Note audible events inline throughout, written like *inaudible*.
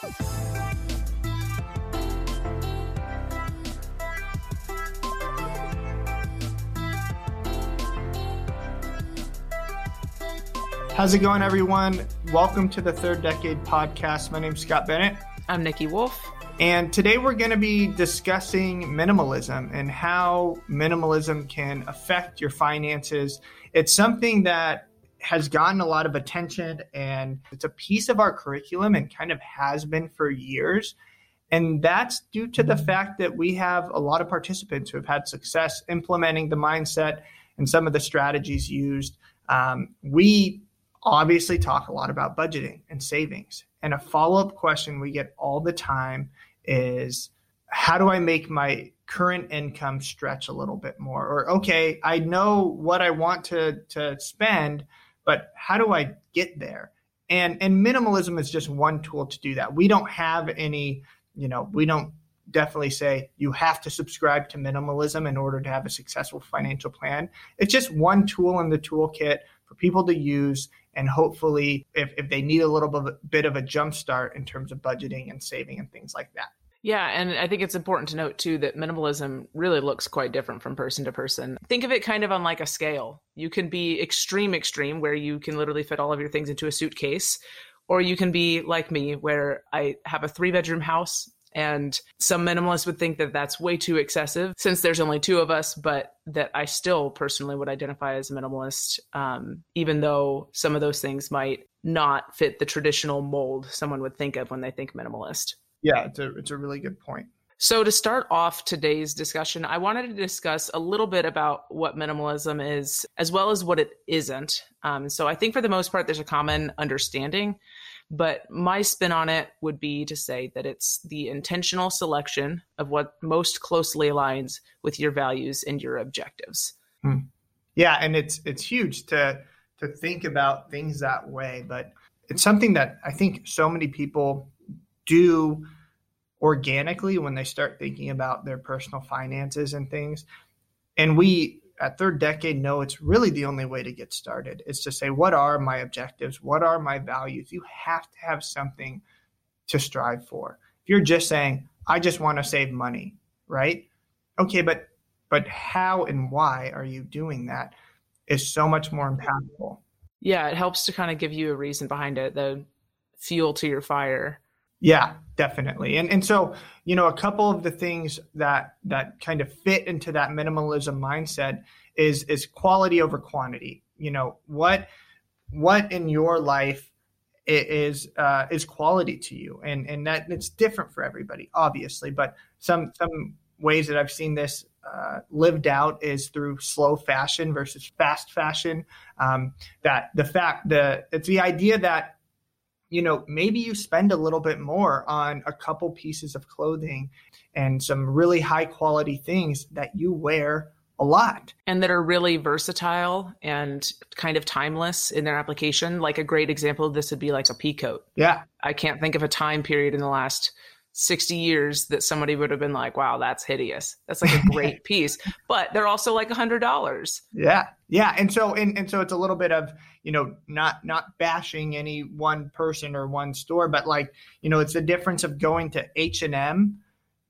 How's it going, everyone? Welcome to the Third Decade Podcast. My name's Scott Bennett. I'm Nikki Wolff. And today we're going to be discussing minimalism and how minimalism can affect your finances. It's something that has gotten a lot of attention and it's a piece of our curriculum and kind of has been for years. And that's due to the fact that we have a lot of participants who have had success implementing the mindset and some of the strategies used. Um, we obviously talk a lot about budgeting and savings. And a follow up question we get all the time is how do I make my current income stretch a little bit more? Or, okay, I know what I want to, to spend, but how do I get there? And, and minimalism is just one tool to do that. We don't have any, you know, we don't definitely say you have to subscribe to minimalism in order to have a successful financial plan. It's just one tool in the toolkit for people to use and hopefully if, if they need a little bit of a jump start in terms of budgeting and saving and things like that yeah, and I think it's important to note too that minimalism really looks quite different from person to person. Think of it kind of on like a scale. You can be extreme, extreme, where you can literally fit all of your things into a suitcase, or you can be like me, where I have a three bedroom house and some minimalists would think that that's way too excessive since there's only two of us, but that I still personally would identify as a minimalist, um, even though some of those things might not fit the traditional mold someone would think of when they think minimalist. Yeah, it's a, it's a really good point. So, to start off today's discussion, I wanted to discuss a little bit about what minimalism is, as well as what it isn't. Um, so, I think for the most part, there's a common understanding. But my spin on it would be to say that it's the intentional selection of what most closely aligns with your values and your objectives. Hmm. Yeah, and it's it's huge to to think about things that way, but it's something that I think so many people do organically when they start thinking about their personal finances and things. And we at third decade know it's really the only way to get started is to say what are my objectives? What are my values? You have to have something to strive for. If you're just saying i just want to save money right? Okay but but how and why are you doing that is so much more impactful. Yeah it helps to kind of give you a reason behind it the fuel to your fire yeah, definitely. And and so, you know, a couple of the things that that kind of fit into that minimalism mindset is is quality over quantity. You know, what what in your life is uh, is quality to you, and and that it's different for everybody, obviously. But some some ways that I've seen this uh, lived out is through slow fashion versus fast fashion. Um, that the fact the it's the idea that you know, maybe you spend a little bit more on a couple pieces of clothing and some really high quality things that you wear a lot. And that are really versatile and kind of timeless in their application. Like a great example of this would be like a pea coat. Yeah. I can't think of a time period in the last 60 years that somebody would have been like, wow, that's hideous. That's like a *laughs* great piece. But they're also like a hundred dollars. Yeah. Yeah. And so and, and so it's a little bit of, you know, not not bashing any one person or one store, but like, you know, it's the difference of going to H and M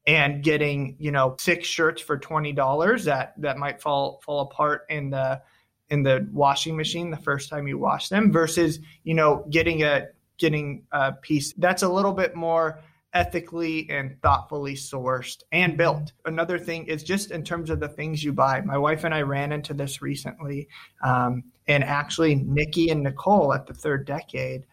and getting, you know, six shirts for twenty dollars that that might fall fall apart in the in the washing machine the first time you wash them versus, you know, getting a getting a piece that's a little bit more ethically and thoughtfully sourced and built. Another thing is just in terms of the things you buy. My wife and I ran into this recently, um, and actually, Nikki and Nicole at the third decade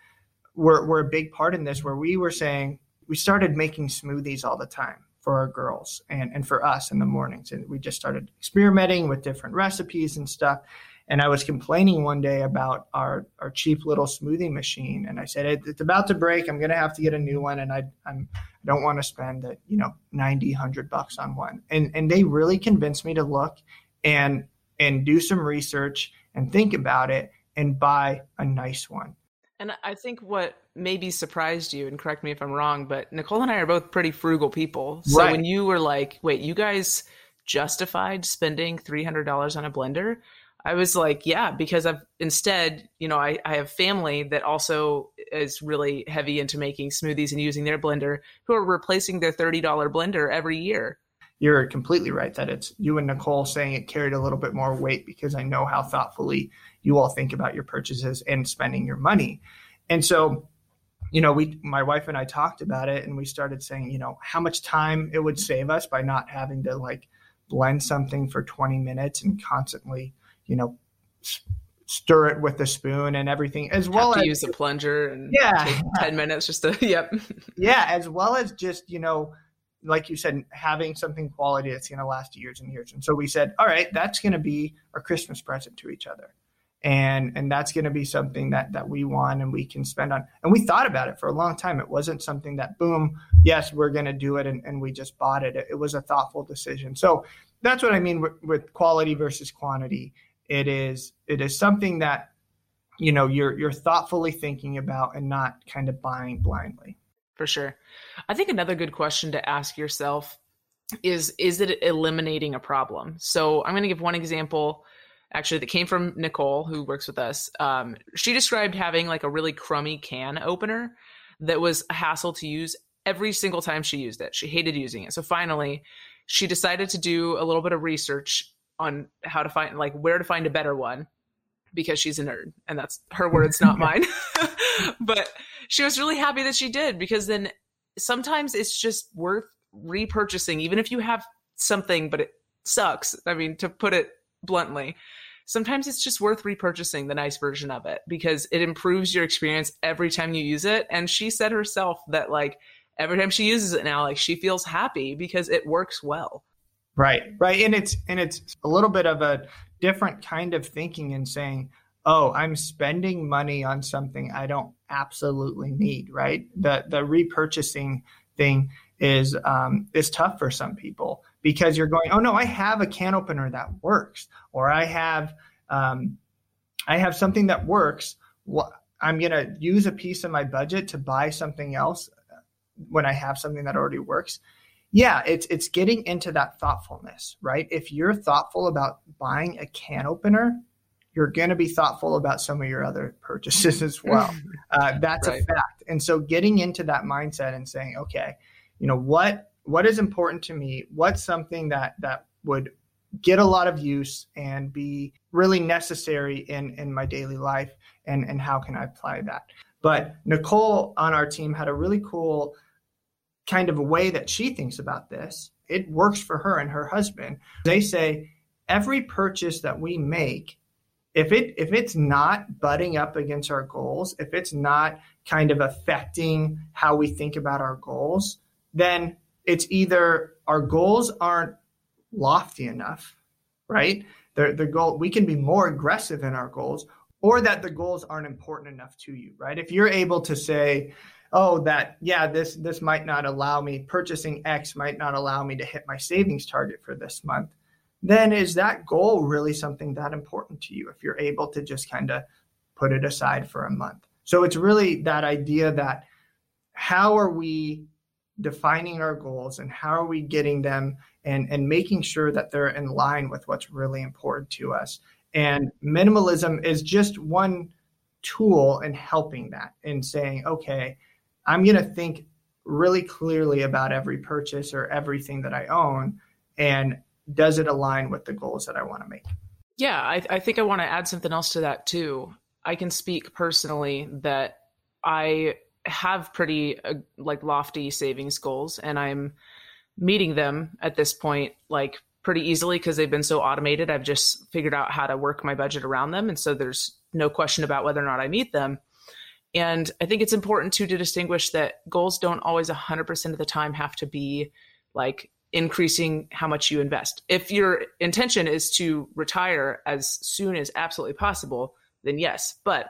were, were a big part in this, where we were saying we started making smoothies all the time for our girls and, and for us in the mornings. And we just started experimenting with different recipes and stuff. And I was complaining one day about our, our cheap little smoothie machine. And I said, it, it's about to break. I'm going to have to get a new one. And I, I'm, I don't want to spend, the, you know, 90, 100 bucks on one. And, and they really convinced me to look and, and do some research and think about it and buy a nice one. And I think what maybe surprised you, and correct me if I'm wrong, but Nicole and I are both pretty frugal people. So right. when you were like, wait, you guys justified spending $300 on a blender, I was like, yeah, because I've instead, you know, I, I have family that also is really heavy into making smoothies and using their blender who are replacing their $30 blender every year. You're completely right that it's you and Nicole saying it carried a little bit more weight because I know how thoughtfully you all think about your purchases and spending your money. And so, you know, we, my wife and I talked about it and we started saying, you know, how much time it would save us by not having to like blend something for 20 minutes and constantly you know, stir it with a spoon and everything, as well as use a plunger and yeah, ten *laughs* minutes just to *laughs* yep. Yeah, as well as just you know, like you said, having something quality that's going to last years and years. And so we said, all right, that's going to be our Christmas present to each other. And, and that's going to be something that, that we want and we can spend on. And we thought about it for a long time. It wasn't something that, boom, yes, we're going to do it. And, and we just bought it. it. It was a thoughtful decision. So that's what I mean with, with quality versus quantity it is it is something that you know you're you're thoughtfully thinking about and not kind of buying blindly. For sure. I think another good question to ask yourself is is it eliminating a problem? So I'm going to give one example actually that came from Nicole who works with us. Um, she described having like a really crummy can opener that was a hassle to use every single time she used it. She hated using it. So finally, she decided to do a little bit of research on how to find like where to find a better one because she's a nerd and that's her words not *laughs* mine. *laughs* But she was really happy that she did because then sometimes it's just worth repurchasing even if you have something but it sucks. I mean to put it bluntly sometimes it's just worth repurchasing the nice version of it because it improves your experience every time you use it. And she said herself that like every time she uses it now like she feels happy because it works well Right, right, and it's and it's a little bit of a different kind of thinking and saying, "Oh, I'm spending money on something I don't absolutely need." Right, the the repurchasing thing is um, is tough for some people because you're going, "Oh no, I have a can opener that works," or I have um, I have something that works. I'm going to use a piece of my budget to buy something else when I have something that already works yeah, it's it's getting into that thoughtfulness, right? If you're thoughtful about buying a can opener, you're going to be thoughtful about some of your other purchases as *laughs* well. Uh, that's right. a fact. And so, getting into that mindset and saying, okay, you know what what is important to me? What's something that that would get a lot of use and be really necessary in in my daily life, and and how can I apply that? But Nicole on our team had a really cool kind of a way that she thinks about this, it works for her and her husband. They say every purchase that we make, if it if it's not butting up against our goals, if it's not kind of affecting how we think about our goals, then it's either our goals aren't lofty enough, right? The, the goal we can be more aggressive in our goals, or that the goals aren't important enough to you, right? If you're able to say, oh that yeah this this might not allow me purchasing x might not allow me to hit my savings target for this month then is that goal really something that important to you if you're able to just kind of put it aside for a month? So it's really that idea that how are we defining our goals and how are we getting them and and making sure that they're in line with what's really important to us? And minimalism is just one tool in helping that in saying okay I'm going to think really clearly about every purchase or everything that I own and does it align with the goals that I want to make? Yeah, I, I think I want to add something else to that too. I can speak personally that I have pretty uh, like lofty savings goals and I'm meeting them at this point like pretty easily because they've been so automated. I've just figured out how to work my budget around them and so there's no question about whether or not I meet them. And I think it's important too to distinguish that goals don't always 100% of the time have to be like increasing how much you invest. If your intention is to retire as soon as absolutely possible, then yes. But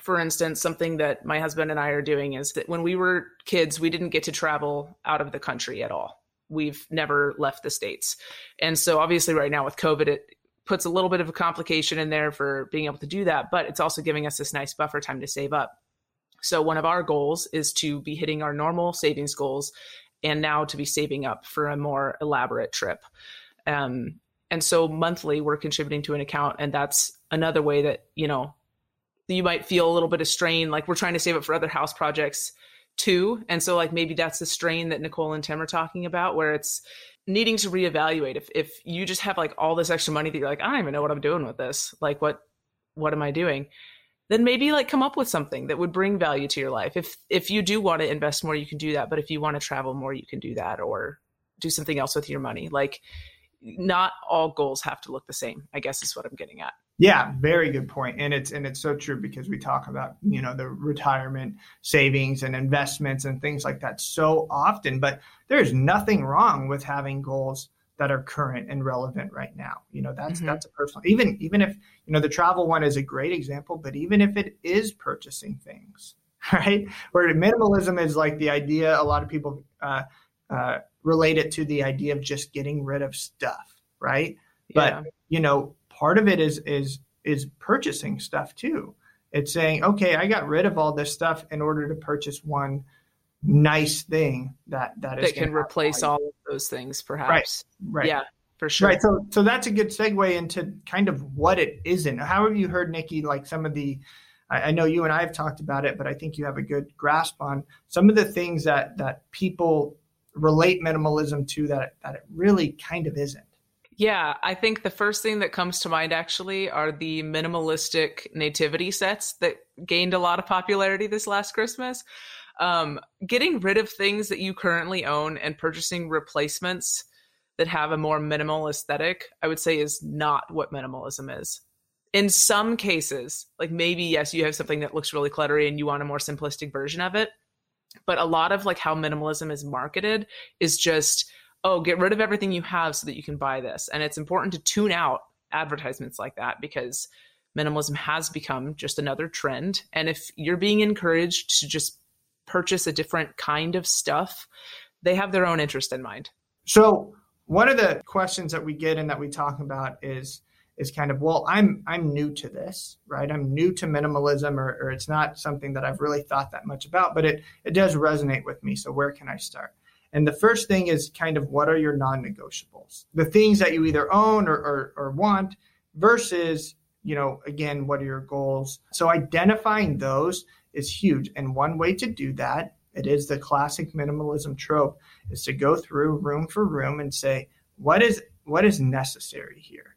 for instance, something that my husband and I are doing is that when we were kids, we didn't get to travel out of the country at all. We've never left the States. And so obviously, right now with COVID, it puts a little bit of a complication in there for being able to do that, but it's also giving us this nice buffer time to save up. So one of our goals is to be hitting our normal savings goals and now to be saving up for a more elaborate trip. Um, And so monthly we're contributing to an account and that's another way that, you know, you might feel a little bit of strain like we're trying to save up for other house projects too. And so like maybe that's the strain that Nicole and Tim are talking about where it's needing to reevaluate if if you just have like all this extra money that you're like I don't even know what I'm doing with this. Like what what am I doing? Then maybe like come up with something that would bring value to your life. If if you do want to invest more, you can do that. But if you want to travel more, you can do that or do something else with your money. Like not all goals have to look the same, I guess is what I'm getting at. Yeah, very good point. And it's and it's so true because we talk about, you know, the retirement savings and investments and things like that so often, but there's nothing wrong with having goals that are current and relevant right now. You know, that's mm-hmm. that's a personal even even if, you know, the travel one is a great example, but even if it is purchasing things, *laughs* right? Where minimalism is like the idea a lot of people uh, uh, relate it to the idea of just getting rid of stuff, right? Yeah. But you know, part of it is is is purchasing stuff too. It's saying, okay, I got rid of all this stuff in order to purchase one nice thing that that, that can replace all of those things, perhaps. Right. Right. Yeah. For sure. Right. So, so that's a good segue into kind of what it isn't. How have you heard, Nikki, like some of the I, know you and I have talked about it, but I think you have a good grasp on some of the things that that people relate minimalism to that that it really kind of isn't. Yeah, I think the first thing that comes to mind actually are the minimalistic nativity sets that gained a lot of popularity this last Christmas. Um, getting rid of things that you currently own and purchasing replacements that have a more minimal aesthetic, I would say, is not what minimalism is. In some cases, like maybe, yes, you have something that looks really cluttery and you want a more simplistic version of it. But a lot of like how minimalism is marketed is just oh, get rid of everything you have so that you can buy this. And it's important to tune out advertisements like that because minimalism has become just another trend. And if you're being encouraged to just purchase a different kind of stuff, they have their own interest in mind. So, one of the questions that we get and that we talk about is is kind of well i'm i'm new to this right i'm new to minimalism or, or it's not something that i've really thought that much about but it it does resonate with me so where can i start and the first thing is kind of what are your non negotiables? The things that you either own or, or, or want versus, you know, again, what are your goals? So identifying those is huge. And one way to do that, it is the classic minimalism trope, is to go through room for room and say, what is what is necessary here?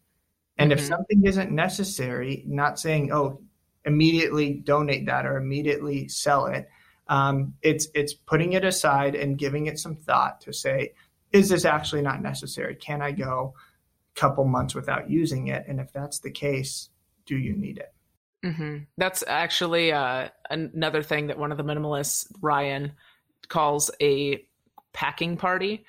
And mm-hmm. if something isn't necessary, not saying, oh, immediately donate that or immediately sell it, um, it's it's putting it aside and giving it some thought to say, is this actually not necessary? Can I go a couple months without using it? And if that's the case, do you need it? Mm-hmm. That's actually uh, another thing that one of the minimalists, Ryan, calls a packing party.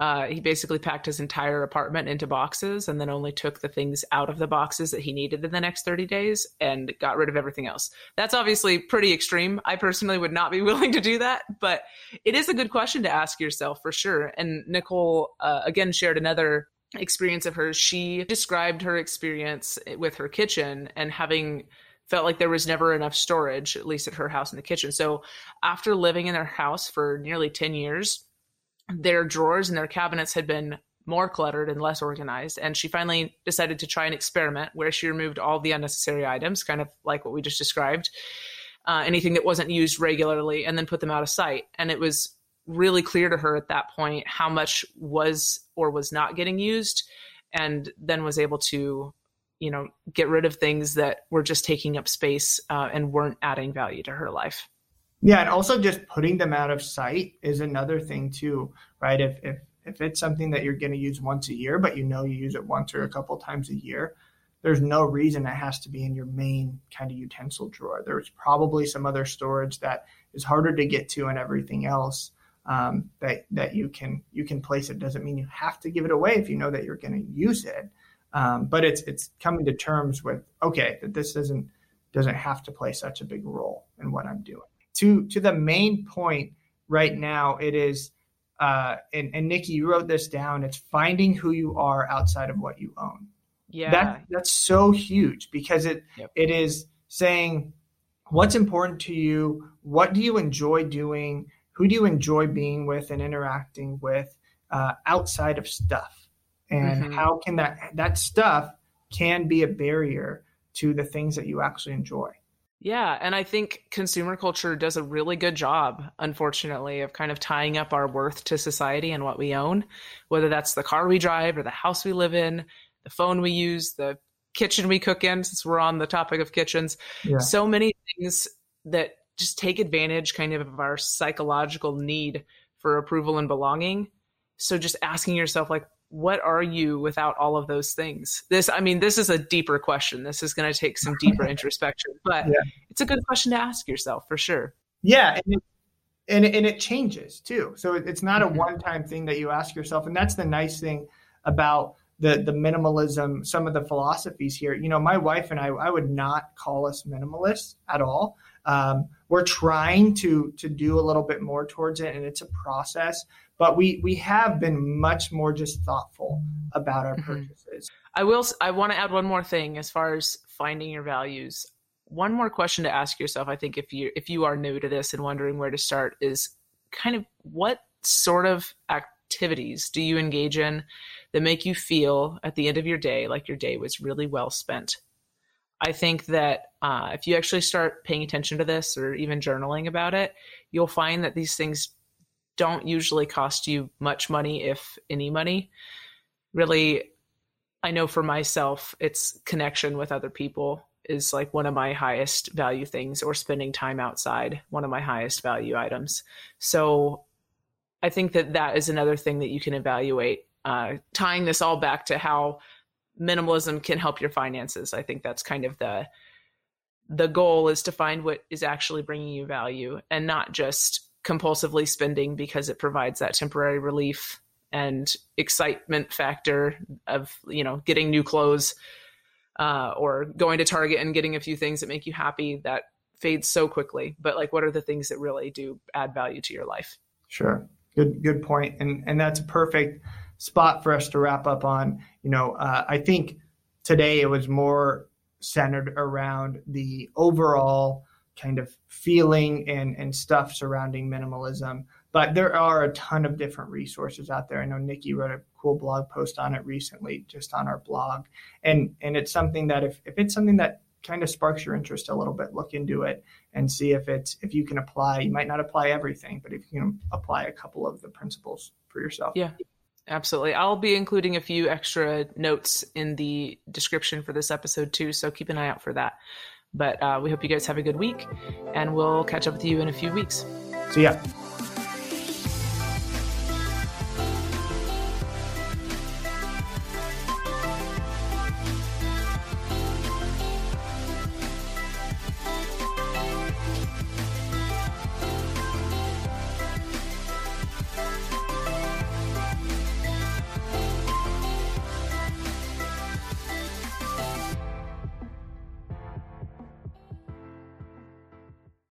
Uh, he basically packed his entire apartment into boxes and then only took the things out of the boxes that he needed in the next 30 days and got rid of everything else. That's obviously pretty extreme. I personally would not be *laughs* willing to do that, but it is a good question to ask yourself for sure. And Nicole, uh, again, shared another experience of hers. She described her experience with her kitchen and having felt like there was never enough storage, at least at her house in the kitchen. So after living in their house for nearly 10 years, their drawers and their cabinets had been more cluttered and less organized. And she finally decided to try an experiment where she removed all the unnecessary items, kind of like what we just described, uh, anything that wasn't used regularly, and then put them out of sight. And it was really clear to her at that point how much was or was not getting used, and then was able to, you know, get rid of things that were just taking up space uh, and weren't adding value to her life. Yeah, and also just putting them out of sight is another thing too, right? If if if it's something that you're going to use once a year, but you know you use it once or a couple times a year, there's no reason it has to be in your main kind of utensil drawer. There's probably some other storage that is harder to get to and everything else um, that that you can you can place it. Doesn't mean you have to give it away if you know that you're going to use it, um, but it's it's coming to terms with okay that this doesn't doesn't have to play such a big role in what I'm doing to to the main point right now it is uh, and, and Nikki, you wrote this down. It's finding who you are outside of what you own. Yeah, that, that's so huge because it yep. it is saying what's important to you, what do you enjoy doing, who do you enjoy being with and interacting with uh, outside of stuff, and mm-hmm. how can that that stuff can be a barrier to the things that you actually enjoy. Yeah, and I think consumer culture does a really good job, unfortunately, of kind of tying up our worth to society and what we own, whether that's the car we drive or the house we live in, the phone we use, the kitchen we cook in, since we're on the topic of kitchens. Yeah. So many things that just take advantage kind of of our psychological need for approval and belonging. So just asking yourself, like, what are you without all of those things? This i mean this is a deeper question. This is going to take some deeper *laughs* introspection but yeah. it's a good question to ask yourself for sure. Yeah and it, and, and it changes too. So it's not a mm-hmm. one-time thing that you ask yourself and that's the nice thing about the the minimalism some of the philosophies here. You know my wife and i i would not call us minimalists at all. Um, we're trying to to do a little bit more towards it and it's a process but we we have been much more just thoughtful about our mm-hmm. purchases. I will. I want to add one more thing as far as finding your values. One more question to ask yourself, I think, if you if you are new to this and wondering where to start, is kind of what sort of activities do you engage in that make you feel at the end of your day like your day was really well spent? I think that uh, if you actually start paying attention to this or even journaling about it, you'll find that these things don't usually cost you much money, if any money. Really, I know for myself, it's connection with other people is like one of my highest value things, or spending time outside, one of my highest value items. So I think that that is another thing that you can evaluate. Uh, tying this all back to how minimalism can help your finances. I think that's kind of the the goal is to find what is actually bringing you value and not just compulsively spending because it provides that temporary relief and excitement factor of you know getting new clothes uh, or going to Target and getting a few things that make you happy that fades so quickly. But like, what are the things that really do add value to your life? Sure, good good point, and and that's a perfect spot for us to wrap up on. You know, uh, I think today it was more centered around the overall kind of feeling and, and stuff surrounding minimalism. But there are a ton of different resources out there. I know Nikki wrote a cool blog post on it recently, just on our blog. And and it's something that if, if it's something that kind of sparks your interest a little bit, look into it and see if it's if you can apply. You might not apply everything, but if you can apply a couple of the principles for yourself. Yeah. Absolutely. I'll be including a few extra notes in the description for this episode too, so keep an eye out for that. But uh, we hope you guys have a good week, and we'll catch up with you in a few weeks. See ya.